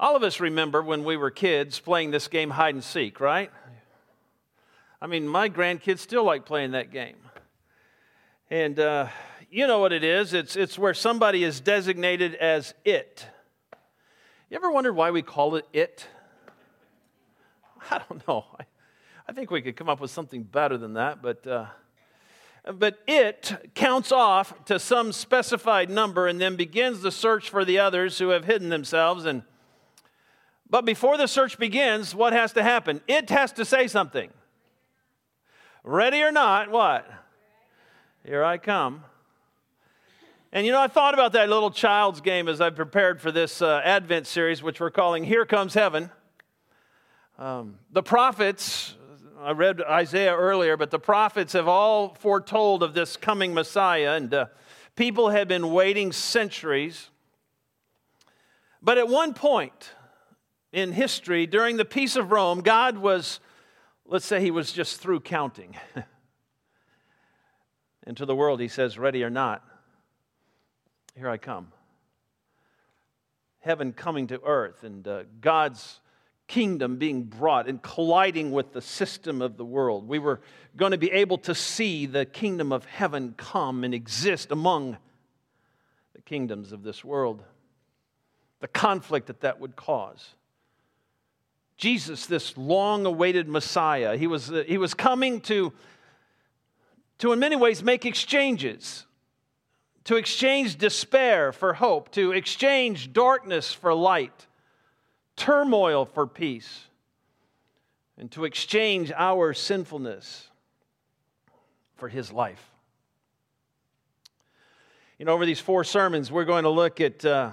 All of us remember when we were kids playing this game, hide and seek, right? I mean, my grandkids still like playing that game. And uh, you know what it is it's, it's where somebody is designated as it. You ever wondered why we call it it? I don't know. I, I think we could come up with something better than that, but. Uh, but it counts off to some specified number and then begins the search for the others who have hidden themselves and but before the search begins what has to happen? It has to say something. Ready or not what? Here i come. And you know i thought about that little child's game as i prepared for this uh, advent series which we're calling here comes heaven. Um, the prophets I read Isaiah earlier, but the prophets have all foretold of this coming Messiah, and uh, people have been waiting centuries. But at one point in history, during the peace of Rome, God was, let's say, he was just through counting. and to the world, he says, Ready or not, here I come. Heaven coming to earth, and uh, God's kingdom being brought and colliding with the system of the world. We were going to be able to see the kingdom of heaven come and exist among the kingdoms of this world. The conflict that that would cause. Jesus, this long awaited Messiah, he was, he was coming to, to, in many ways, make exchanges. To exchange despair for hope, to exchange darkness for light turmoil for peace, and to exchange our sinfulness for his life. You know, over these four sermons, we're going to look at uh,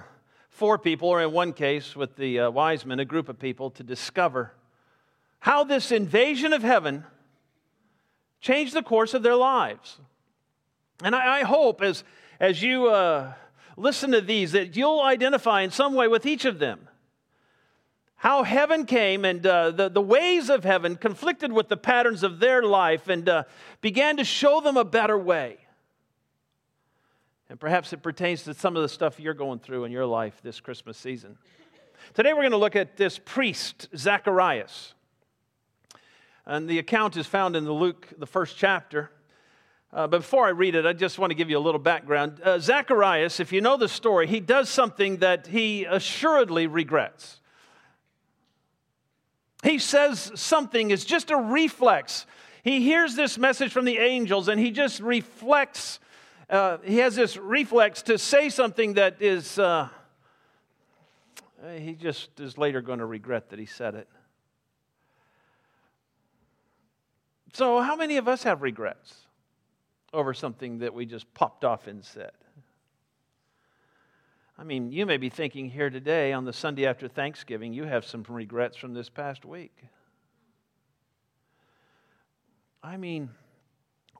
four people, or in one case, with the uh, wise men, a group of people, to discover how this invasion of heaven changed the course of their lives. And I, I hope as, as you uh, listen to these that you'll identify in some way with each of them how heaven came and uh, the, the ways of heaven conflicted with the patterns of their life and uh, began to show them a better way. And perhaps it pertains to some of the stuff you're going through in your life this Christmas season. Today we're going to look at this priest, Zacharias. And the account is found in the Luke, the first chapter. Uh, but before I read it, I just want to give you a little background. Uh, Zacharias, if you know the story, he does something that he assuredly regrets. He says something, is just a reflex. He hears this message from the angels and he just reflects, uh, he has this reflex to say something that is, uh, he just is later going to regret that he said it. So, how many of us have regrets over something that we just popped off and said? I mean, you may be thinking here today on the Sunday after Thanksgiving, you have some regrets from this past week. I mean,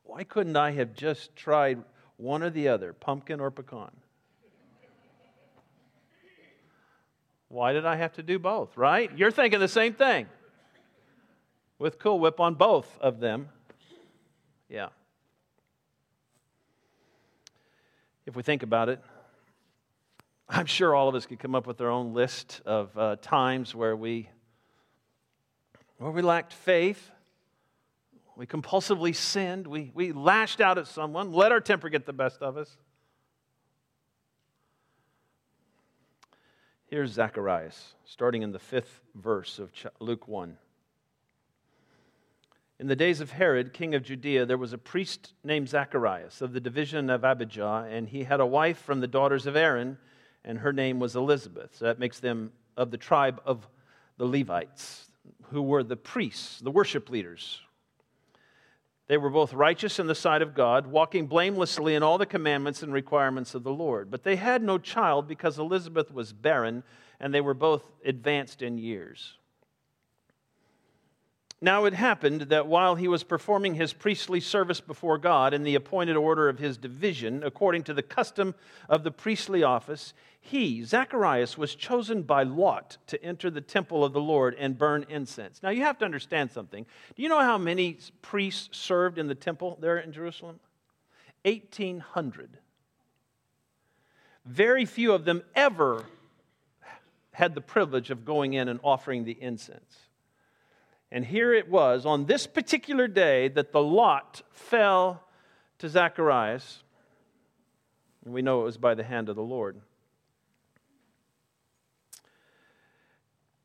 why couldn't I have just tried one or the other, pumpkin or pecan? Why did I have to do both, right? You're thinking the same thing. With Cool Whip on both of them. Yeah. If we think about it, I'm sure all of us could come up with our own list of uh, times where we, where we lacked faith, we compulsively sinned, we, we lashed out at someone, let our temper get the best of us. Here's Zacharias, starting in the fifth verse of Luke 1. In the days of Herod, king of Judea, there was a priest named Zacharias of the division of Abijah, and he had a wife from the daughters of Aaron and her name was Elizabeth. So that makes them of the tribe of the Levites, who were the priests, the worship leaders. They were both righteous in the sight of God, walking blamelessly in all the commandments and requirements of the Lord. But they had no child because Elizabeth was barren, and they were both advanced in years. Now it happened that while he was performing his priestly service before God in the appointed order of his division, according to the custom of the priestly office, he, Zacharias, was chosen by Lot to enter the temple of the Lord and burn incense. Now you have to understand something. Do you know how many priests served in the temple there in Jerusalem? 1,800. Very few of them ever had the privilege of going in and offering the incense. And here it was on this particular day that the lot fell to Zacharias. And we know it was by the hand of the Lord.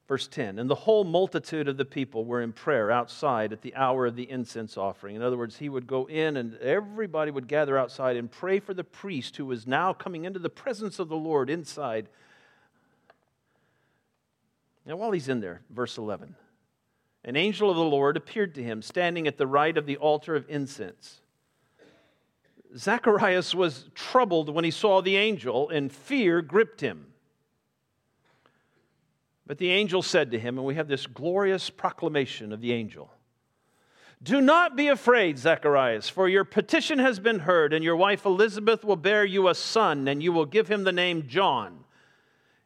Verse 10 And the whole multitude of the people were in prayer outside at the hour of the incense offering. In other words, he would go in and everybody would gather outside and pray for the priest who was now coming into the presence of the Lord inside. Now, while he's in there, verse 11 an angel of the Lord appeared to him, standing at the right of the altar of incense. Zacharias was troubled when he saw the angel, and fear gripped him. But the angel said to him, and we have this glorious proclamation of the angel Do not be afraid, Zacharias, for your petition has been heard, and your wife Elizabeth will bear you a son, and you will give him the name John.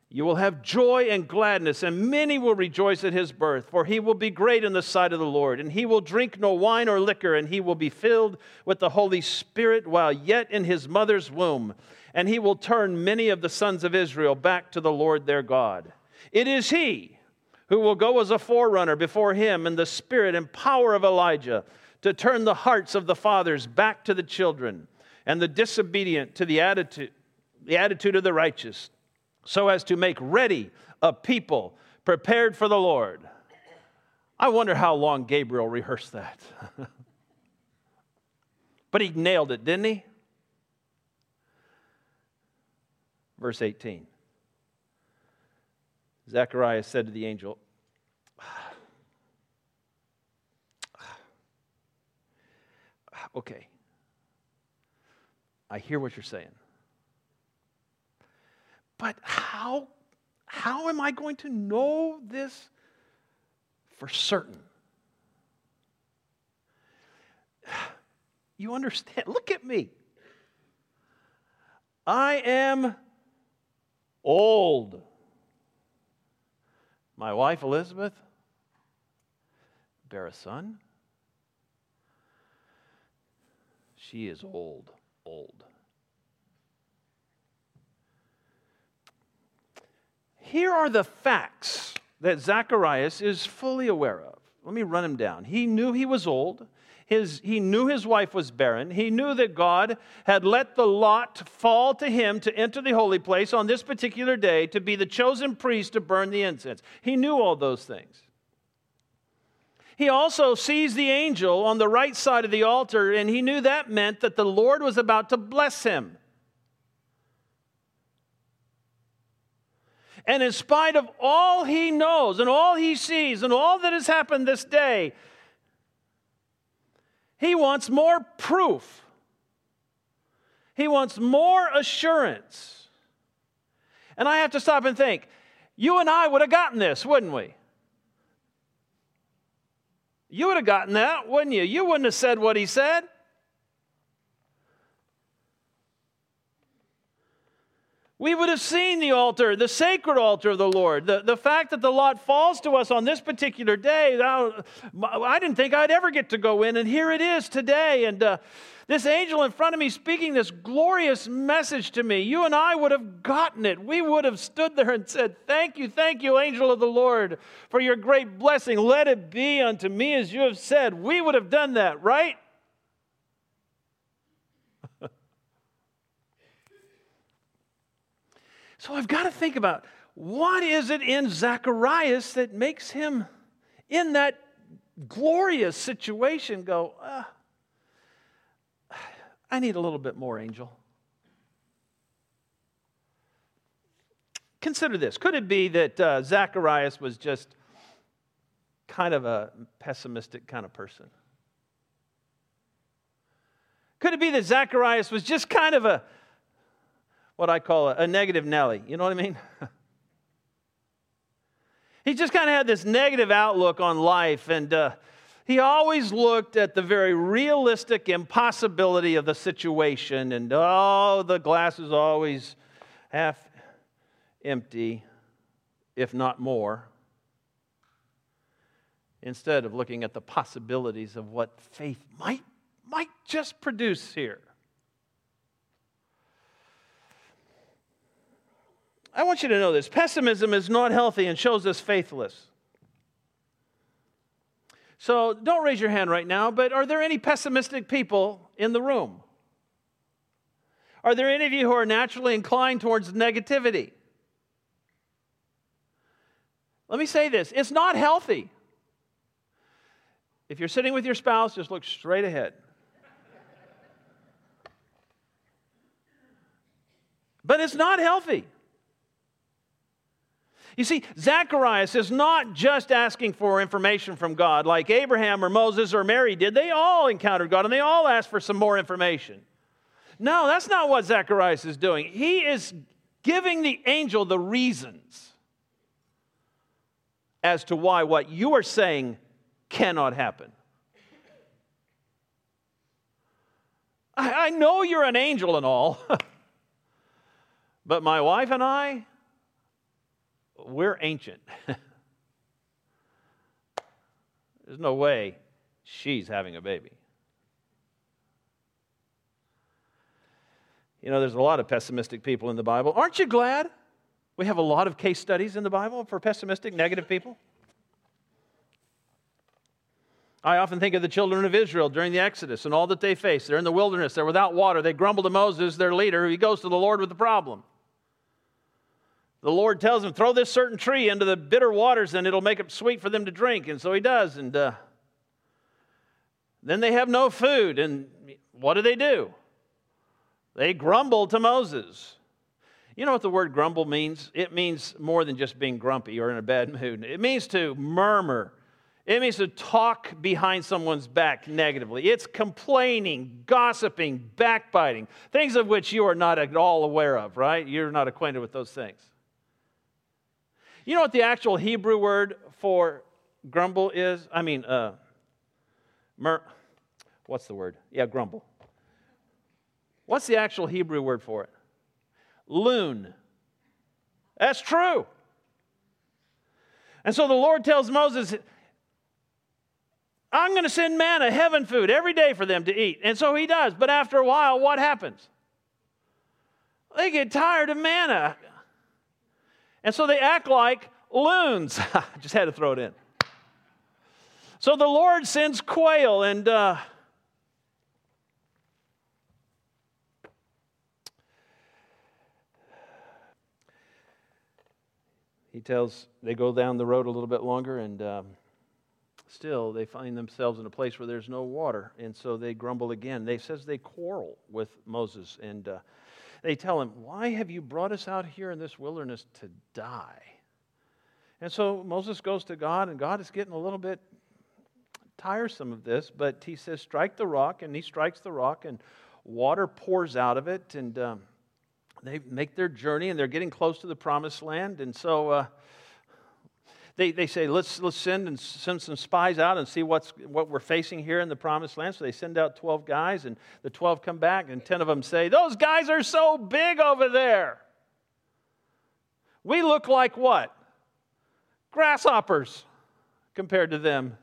You will have joy and gladness, and many will rejoice at his birth, for he will be great in the sight of the Lord. And he will drink no wine or liquor, and he will be filled with the Holy Spirit while yet in his mother's womb. And he will turn many of the sons of Israel back to the Lord their God. It is he who will go as a forerunner before him in the spirit and power of Elijah to turn the hearts of the fathers back to the children, and the disobedient to the attitude, the attitude of the righteous so as to make ready a people prepared for the Lord. I wonder how long Gabriel rehearsed that. but he nailed it, didn't he? Verse 18 Zechariah said to the angel, Okay, I hear what you're saying. But how, how am I going to know this for certain? You understand? Look at me. I am old. My wife, Elizabeth, bear a son. She is old, old. Here are the facts that Zacharias is fully aware of. Let me run him down. He knew he was old. His, he knew his wife was barren. He knew that God had let the lot fall to him to enter the holy place on this particular day to be the chosen priest to burn the incense. He knew all those things. He also sees the angel on the right side of the altar, and he knew that meant that the Lord was about to bless him. And in spite of all he knows and all he sees and all that has happened this day, he wants more proof. He wants more assurance. And I have to stop and think you and I would have gotten this, wouldn't we? You would have gotten that, wouldn't you? You wouldn't have said what he said. We would have seen the altar, the sacred altar of the Lord. The, the fact that the lot falls to us on this particular day, I didn't think I'd ever get to go in, and here it is today. And uh, this angel in front of me speaking this glorious message to me, you and I would have gotten it. We would have stood there and said, Thank you, thank you, angel of the Lord, for your great blessing. Let it be unto me as you have said. We would have done that, right? So I've got to think about what is it in Zacharias that makes him in that glorious situation go, uh, I need a little bit more, angel. Consider this. Could it be that uh, Zacharias was just kind of a pessimistic kind of person? Could it be that Zacharias was just kind of a what I call a, a negative Nelly. You know what I mean? he just kind of had this negative outlook on life, and uh, he always looked at the very realistic impossibility of the situation, and oh, the glass is always half empty, if not more, instead of looking at the possibilities of what faith might, might just produce here. I want you to know this pessimism is not healthy and shows us faithless. So don't raise your hand right now, but are there any pessimistic people in the room? Are there any of you who are naturally inclined towards negativity? Let me say this it's not healthy. If you're sitting with your spouse, just look straight ahead. but it's not healthy. You see, Zacharias is not just asking for information from God like Abraham or Moses or Mary did. They all encountered God and they all asked for some more information. No, that's not what Zacharias is doing. He is giving the angel the reasons as to why what you are saying cannot happen. I, know you're an angel and all, but my wife and I, we're ancient. There's no way she's having a baby. You know, there's a lot of pessimistic people in the Bible. Aren't you glad we have a lot of case studies in the Bible for pessimistic, negative people? I often think of the children of Israel during the Exodus and all that they faced. They're in the wilderness, they're without water. They grumble to Moses, their leader. He goes to the Lord with the problem. The Lord tells him, throw this certain tree into the bitter waters and it'll make it sweet for them to drink. And so he does. And uh, then they have no food. And what do they do? They grumble to Moses. You know what the word grumble means? It means more than just being grumpy or in a bad mood. It means to murmur. It means to talk behind someone's back negatively. It's complaining, gossiping, backbiting, things of which you are not at all aware of, right? You're not acquainted with those things. You know what the actual Hebrew word for grumble is? I mean, uh, mur- what's the word? Yeah, grumble. What's the actual Hebrew word for it? Loon. That's true. And so the Lord tells Moses, I'm going to send manna, heaven food, every day for them to eat. And so he does. But after a while, what happens? They get tired of manna. And so they act like loons. I just had to throw it in. So the Lord sends quail and. Uh, he tells they go down the road a little bit longer and um, still they find themselves in a place where there's no water and so they grumble again they says they quarrel with moses and uh, they tell him, Why have you brought us out here in this wilderness to die? And so Moses goes to God, and God is getting a little bit tiresome of this, but he says, Strike the rock, and he strikes the rock, and water pours out of it, and um, they make their journey, and they're getting close to the promised land. And so uh, they, they say, let's, let's send and send some spies out and see what's, what we're facing here in the promised land. So they send out 12 guys, and the 12 come back, and 10 of them say, Those guys are so big over there. We look like what? Grasshoppers compared to them.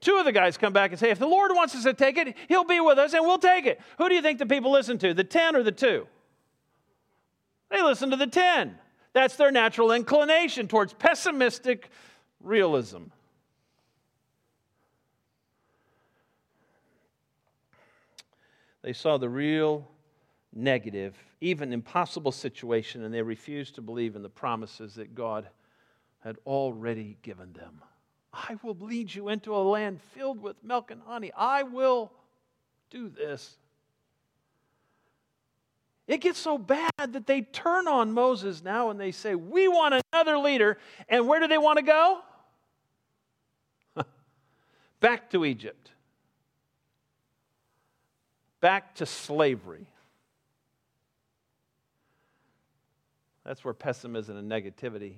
Two of the guys come back and say, If the Lord wants us to take it, He'll be with us and we'll take it. Who do you think the people listen to, the 10 or the 2? They listen to the 10. That's their natural inclination towards pessimistic realism. They saw the real negative, even impossible situation, and they refused to believe in the promises that God had already given them. I will lead you into a land filled with milk and honey. I will do this. It gets so bad that they turn on Moses now and they say, We want another leader. And where do they want to go? Back to Egypt. Back to slavery. That's where pessimism and negativity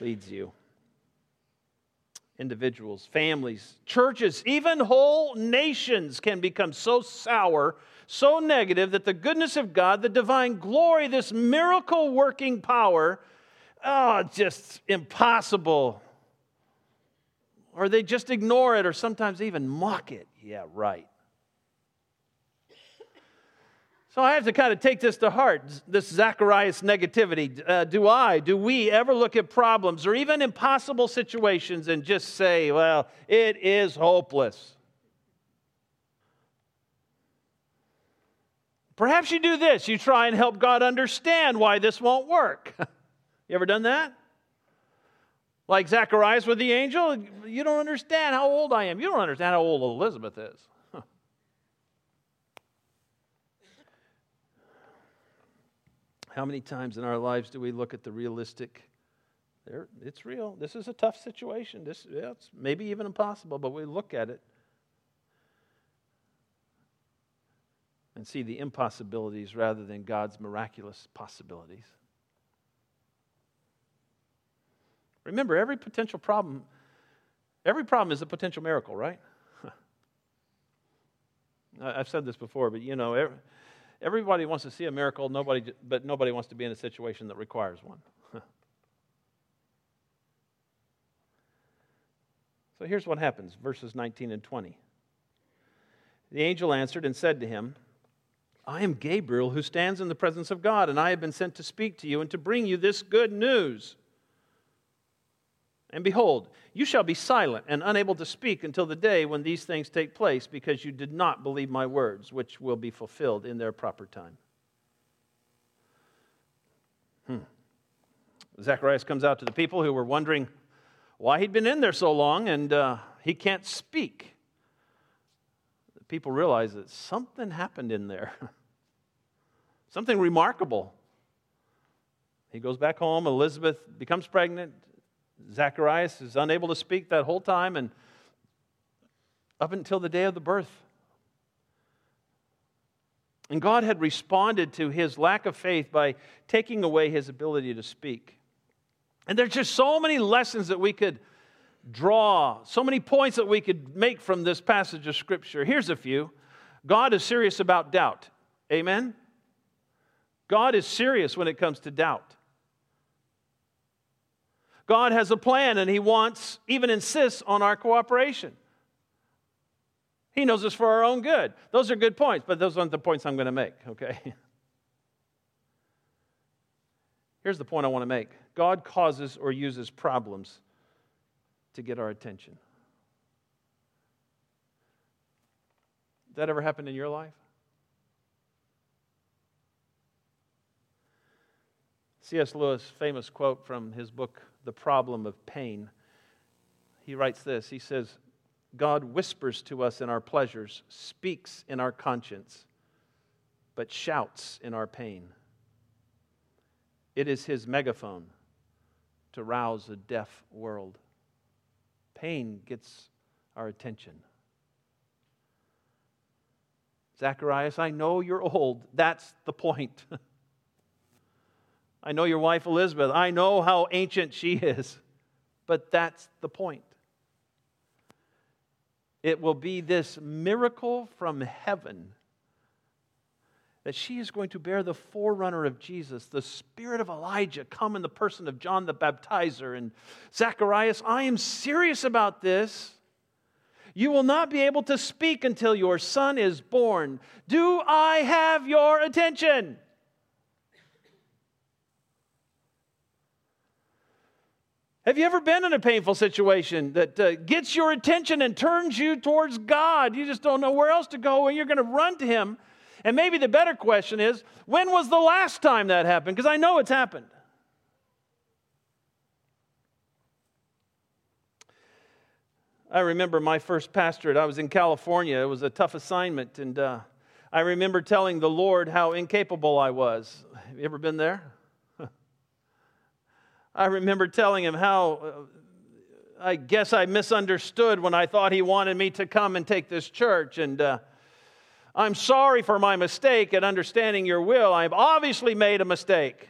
leads you. Individuals, families, churches, even whole nations can become so sour so negative that the goodness of God, the divine glory, this miracle working power, oh, just impossible. Or they just ignore it or sometimes even mock it. Yeah, right. So I have to kind of take this to heart, this Zacharias negativity. Uh, do I, do we ever look at problems or even impossible situations and just say, well, it is hopeless? Perhaps you do this. You try and help God understand why this won't work. you ever done that? Like Zacharias with the angel, you don't understand how old I am. You don't understand how old Elizabeth is. How many times in our lives do we look at the realistic? There, it's real. This is a tough situation. This, yeah, it's maybe even impossible, but we look at it and see the impossibilities rather than God's miraculous possibilities. Remember, every potential problem, every problem is a potential miracle, right? I've said this before, but you know, every, Everybody wants to see a miracle, nobody, but nobody wants to be in a situation that requires one. so here's what happens verses 19 and 20. The angel answered and said to him, I am Gabriel who stands in the presence of God, and I have been sent to speak to you and to bring you this good news. And behold, you shall be silent and unable to speak until the day when these things take place, because you did not believe my words, which will be fulfilled in their proper time. Hmm. Zacharias comes out to the people who were wondering why he'd been in there so long, and uh, he can't speak. The people realize that something happened in there, something remarkable. He goes back home. Elizabeth becomes pregnant. Zacharias is unable to speak that whole time and up until the day of the birth. And God had responded to his lack of faith by taking away his ability to speak. And there's just so many lessons that we could draw, so many points that we could make from this passage of Scripture. Here's a few God is serious about doubt. Amen? God is serious when it comes to doubt. God has a plan and He wants, even insists on our cooperation. He knows us for our own good. Those are good points, but those aren't the points I'm going to make, okay? Here's the point I want to make God causes or uses problems to get our attention. That ever happened in your life? C.S. Lewis' famous quote from his book, the problem of pain. He writes this He says, God whispers to us in our pleasures, speaks in our conscience, but shouts in our pain. It is his megaphone to rouse a deaf world. Pain gets our attention. Zacharias, I know you're old. That's the point. I know your wife Elizabeth. I know how ancient she is. But that's the point. It will be this miracle from heaven that she is going to bear the forerunner of Jesus, the spirit of Elijah, come in the person of John the Baptizer. And Zacharias, I am serious about this. You will not be able to speak until your son is born. Do I have your attention? Have you ever been in a painful situation that uh, gets your attention and turns you towards God? You just don't know where else to go, and you're going to run to Him. And maybe the better question is when was the last time that happened? Because I know it's happened. I remember my first pastorate. I was in California. It was a tough assignment. And uh, I remember telling the Lord how incapable I was. Have you ever been there? I remember telling him how uh, I guess I misunderstood when I thought he wanted me to come and take this church. And uh, I'm sorry for my mistake at understanding your will. I've obviously made a mistake.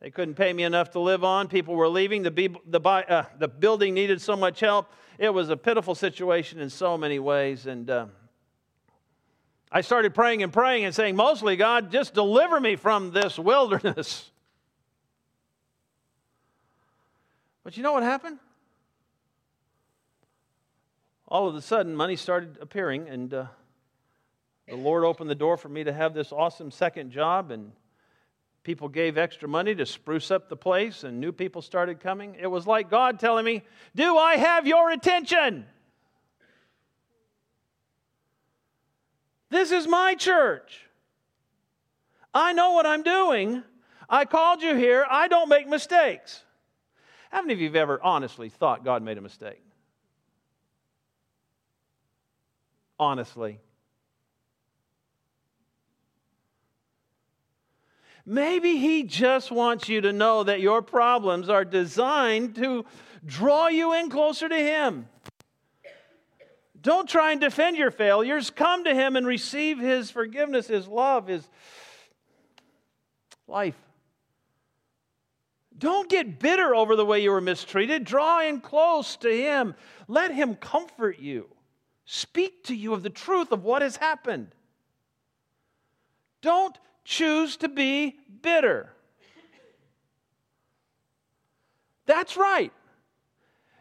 They couldn't pay me enough to live on. People were leaving. The, the, uh, the building needed so much help. It was a pitiful situation in so many ways. And uh, I started praying and praying and saying, mostly, God, just deliver me from this wilderness. But you know what happened? All of a sudden, money started appearing, and uh, the Lord opened the door for me to have this awesome second job, and people gave extra money to spruce up the place, and new people started coming. It was like God telling me, Do I have your attention? This is my church. I know what I'm doing. I called you here. I don't make mistakes. How many of you have ever honestly thought God made a mistake? Honestly. Maybe He just wants you to know that your problems are designed to draw you in closer to Him. Don't try and defend your failures. Come to Him and receive His forgiveness, His love, His life. Don't get bitter over the way you were mistreated. Draw in close to Him. Let Him comfort you, speak to you of the truth of what has happened. Don't choose to be bitter. That's right.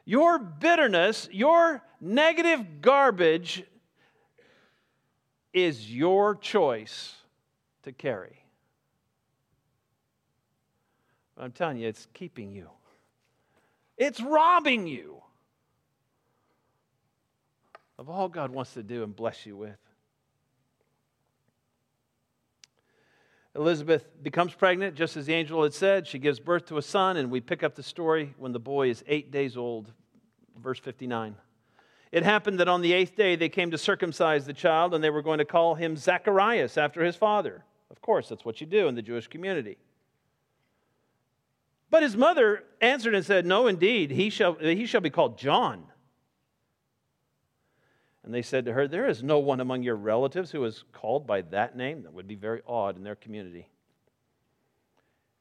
Your bitterness, your negative garbage is your choice to carry. I'm telling you, it's keeping you, it's robbing you of all God wants to do and bless you with. Elizabeth becomes pregnant, just as the angel had said. She gives birth to a son, and we pick up the story when the boy is eight days old. Verse 59. It happened that on the eighth day they came to circumcise the child, and they were going to call him Zacharias after his father. Of course, that's what you do in the Jewish community. But his mother answered and said, No, indeed, he shall, he shall be called John. And they said to her, There is no one among your relatives who is called by that name. That would be very odd in their community.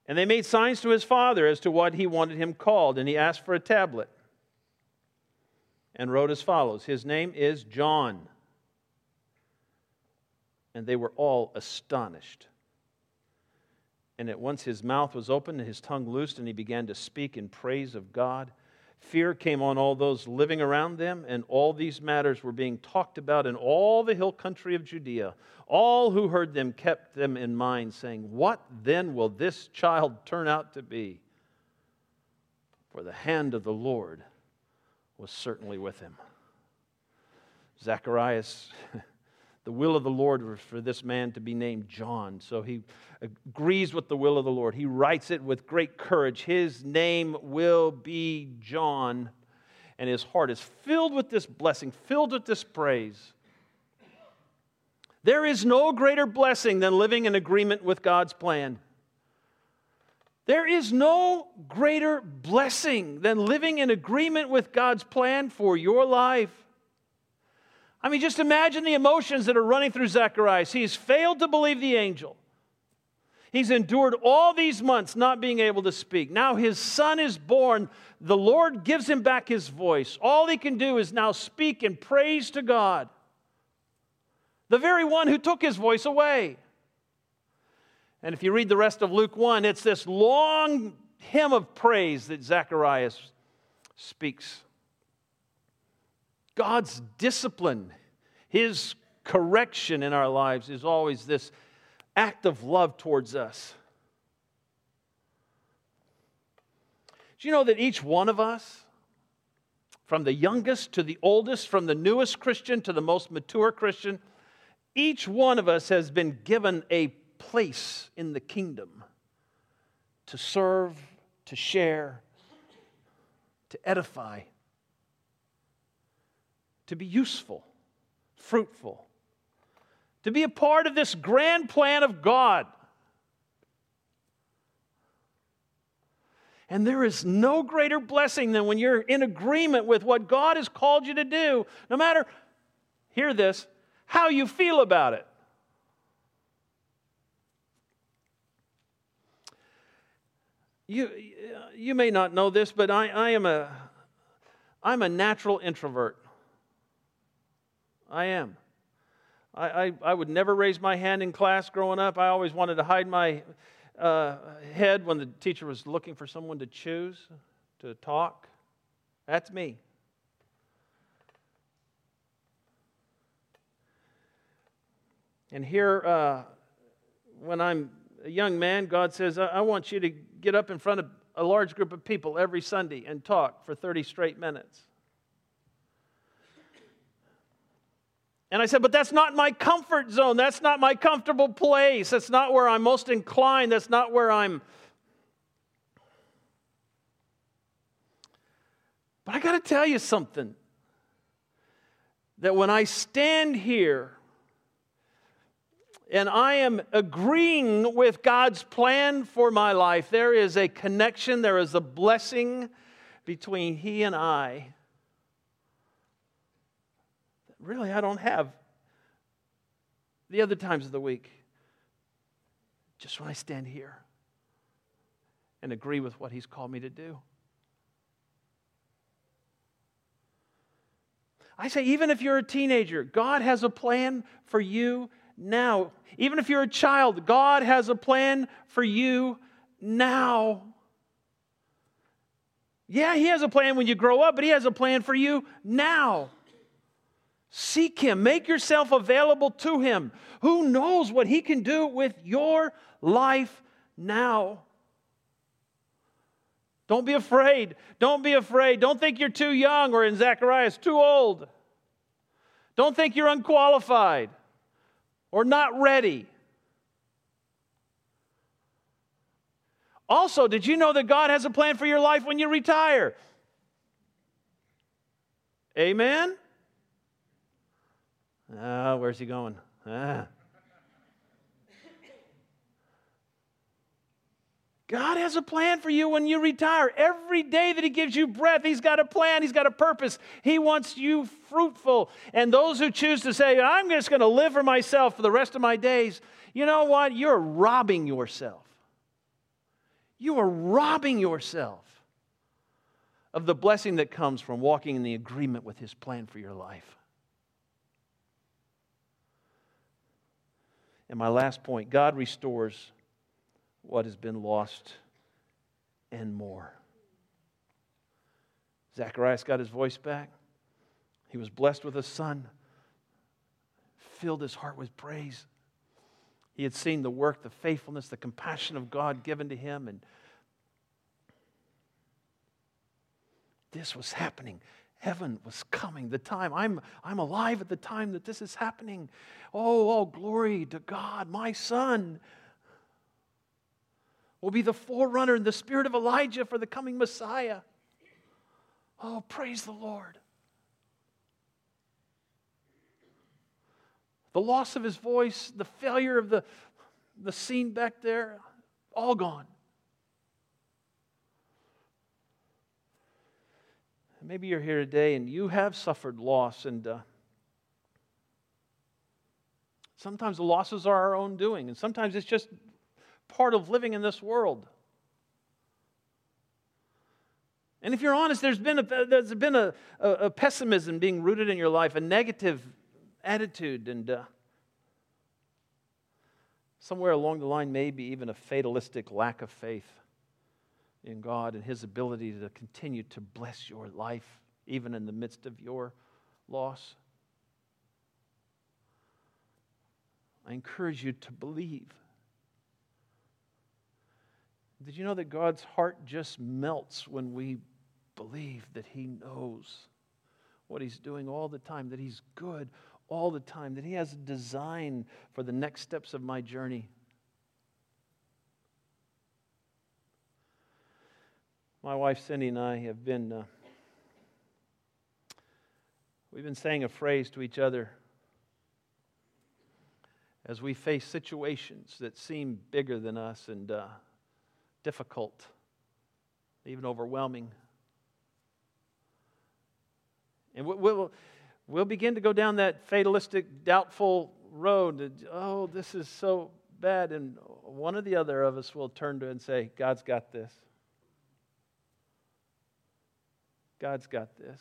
And they made signs to his father as to what he wanted him called, and he asked for a tablet and wrote as follows His name is John. And they were all astonished. And at once his mouth was opened and his tongue loosed, and he began to speak in praise of God. Fear came on all those living around them, and all these matters were being talked about in all the hill country of Judea. All who heard them kept them in mind, saying, What then will this child turn out to be? For the hand of the Lord was certainly with him. Zacharias The will of the Lord was for this man to be named John. So he agrees with the will of the Lord. He writes it with great courage. His name will be John. And his heart is filled with this blessing, filled with this praise. There is no greater blessing than living in agreement with God's plan. There is no greater blessing than living in agreement with God's plan for your life. I mean, just imagine the emotions that are running through Zacharias. He's failed to believe the angel. He's endured all these months not being able to speak. Now his son is born. The Lord gives him back his voice. All he can do is now speak in praise to God, the very one who took his voice away. And if you read the rest of Luke 1, it's this long hymn of praise that Zacharias speaks. God's discipline, His correction in our lives is always this act of love towards us. Do you know that each one of us, from the youngest to the oldest, from the newest Christian to the most mature Christian, each one of us has been given a place in the kingdom to serve, to share, to edify to be useful, fruitful, to be a part of this grand plan of God. And there is no greater blessing than when you're in agreement with what God has called you to do, no matter, hear this, how you feel about it. You, you may not know this, but I, I am a, I'm a natural introvert. I am. I, I, I, would never raise my hand in class growing up. I always wanted to hide my uh, head when the teacher was looking for someone to choose to talk. That's me. And here, uh, when I'm a young man, God says, I-, I want you to get up in front of a large group of people every Sunday and talk for 30 straight minutes. And I said, But that's not my comfort zone. That's not my comfortable place. That's not where I'm most inclined. That's not where I'm. But I got to tell you something that when I stand here and I am agreeing with God's plan for my life, there is a connection, there is a blessing between He and I really I don't have the other times of the week. Just when I stand here and agree with what He's called me to do. I say, even if you're a teenager, God has a plan for you now. Even if you're a child, God has a plan for you now. Yeah, He has a plan when you grow up, but He has a plan for you now. Seek Him, make yourself available to Him. Who knows what He can do with your life now? Don't be afraid. Don't be afraid. Don't think you're too young or in Zacharias, too old. Don't think you're unqualified or not ready. Also, did you know that God has a plan for your life when you retire? Amen? Ah, where's he going? Ah. God has a plan for you when you retire. Every day that He gives you breath, He's got a plan, He's got a purpose. He wants you fruitful. And those who choose to say, I'm just going to live for myself for the rest of my days, you know what? You're robbing yourself. You are robbing yourself of the blessing that comes from walking in the agreement with His plan for your life. And my last point God restores what has been lost and more. Zacharias got his voice back. He was blessed with a son, filled his heart with praise. He had seen the work, the faithfulness, the compassion of God given to him, and this was happening heaven was coming. The time, I'm, I'm alive at the time that this is happening. Oh, all glory to God. My son will be the forerunner in the spirit of Elijah for the coming Messiah. Oh, praise the Lord. The loss of his voice, the failure of the, the scene back there, all gone. Maybe you're here today and you have suffered loss, and uh, sometimes the losses are our own doing, and sometimes it's just part of living in this world. And if you're honest, there's been a, there's been a, a, a pessimism being rooted in your life, a negative attitude, and uh, somewhere along the line, maybe even a fatalistic lack of faith in God and His ability to continue to bless your life, even in the midst of your loss. I encourage you to believe. Did you know that God's heart just melts when we believe that He knows what He's doing all the time, that He's good all the time, that He has a design for the next steps of my journey? My wife Cindy and I have been, uh, we've been saying a phrase to each other as we face situations that seem bigger than us and uh, difficult, even overwhelming. And we'll, we'll begin to go down that fatalistic, doubtful road. oh, this is so bad. And one or the other of us will turn to and say, God's got this. God's got this.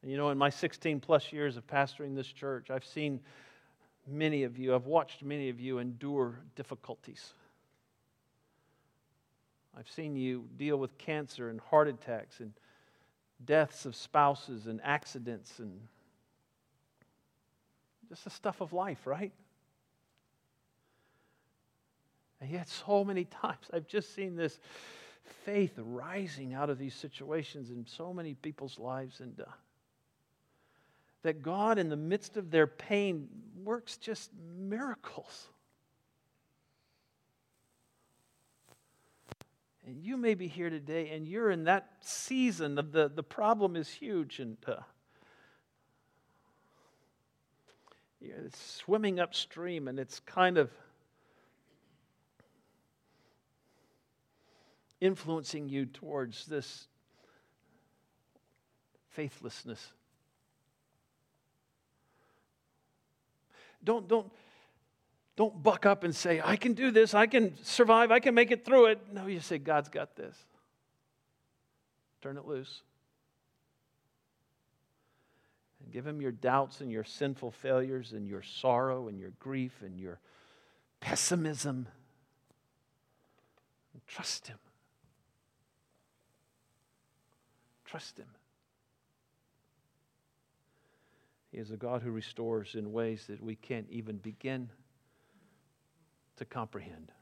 And you know, in my 16 plus years of pastoring this church, I've seen many of you, I've watched many of you endure difficulties. I've seen you deal with cancer and heart attacks and deaths of spouses and accidents and just the stuff of life, right? And yet, so many times I've just seen this faith rising out of these situations in so many people's lives, and uh, that God, in the midst of their pain, works just miracles. And you may be here today and you're in that season of the, the problem is huge and uh, you're swimming upstream and it's kind of influencing you towards this faithlessness. Don't, don't, don't buck up and say, I can do this, I can survive, I can make it through it. No, you say, God's got this. Turn it loose. And give Him your doubts and your sinful failures and your sorrow and your grief and your pessimism. And trust Him. Trust Him. He is a God who restores in ways that we can't even begin to comprehend.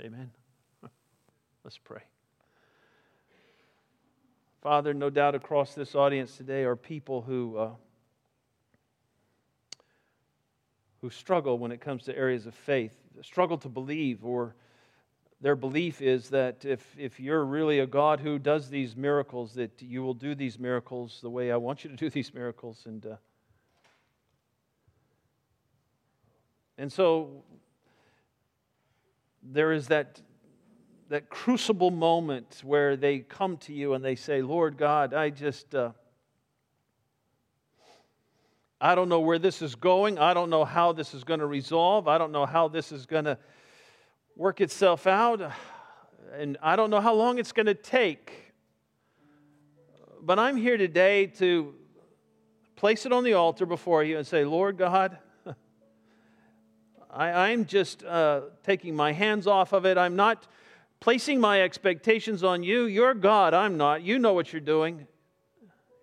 Amen. Let's pray. Father, no doubt across this audience today are people who, uh, who struggle when it comes to areas of faith, struggle to believe, or their belief is that if, if you're really a God who does these miracles, that you will do these miracles the way I want you to do these miracles. And uh, And so there is that, that crucible moment where they come to you and they say, Lord God, I just, uh, I don't know where this is going. I don't know how this is going to resolve. I don't know how this is going to work itself out. And I don't know how long it's going to take. But I'm here today to place it on the altar before you and say, Lord God, I, am just uh, taking my hands off of it. I'm not placing my expectations on you. You're God, I'm not. You know what you're doing.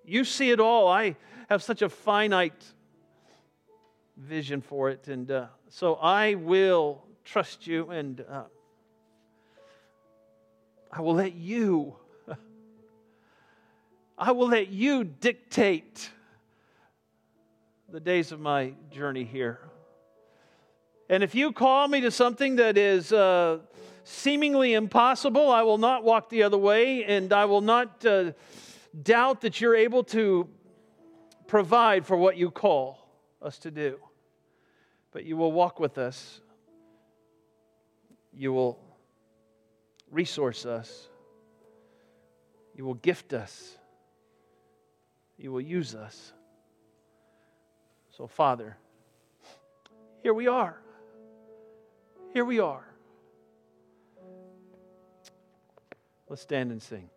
You see it all. I have such a finite vision for it. And uh, so I will trust you and uh, I will let you. I will let you dictate the days of my journey here. And if you call me to something that is uh, seemingly impossible, I will not walk the other way, and I will not uh, doubt that you're able to provide for what you call us to do. But you will walk with us, you will resource us, you will gift us, you will use us. So, Father, here we are. Here we are. Let's stand and sing.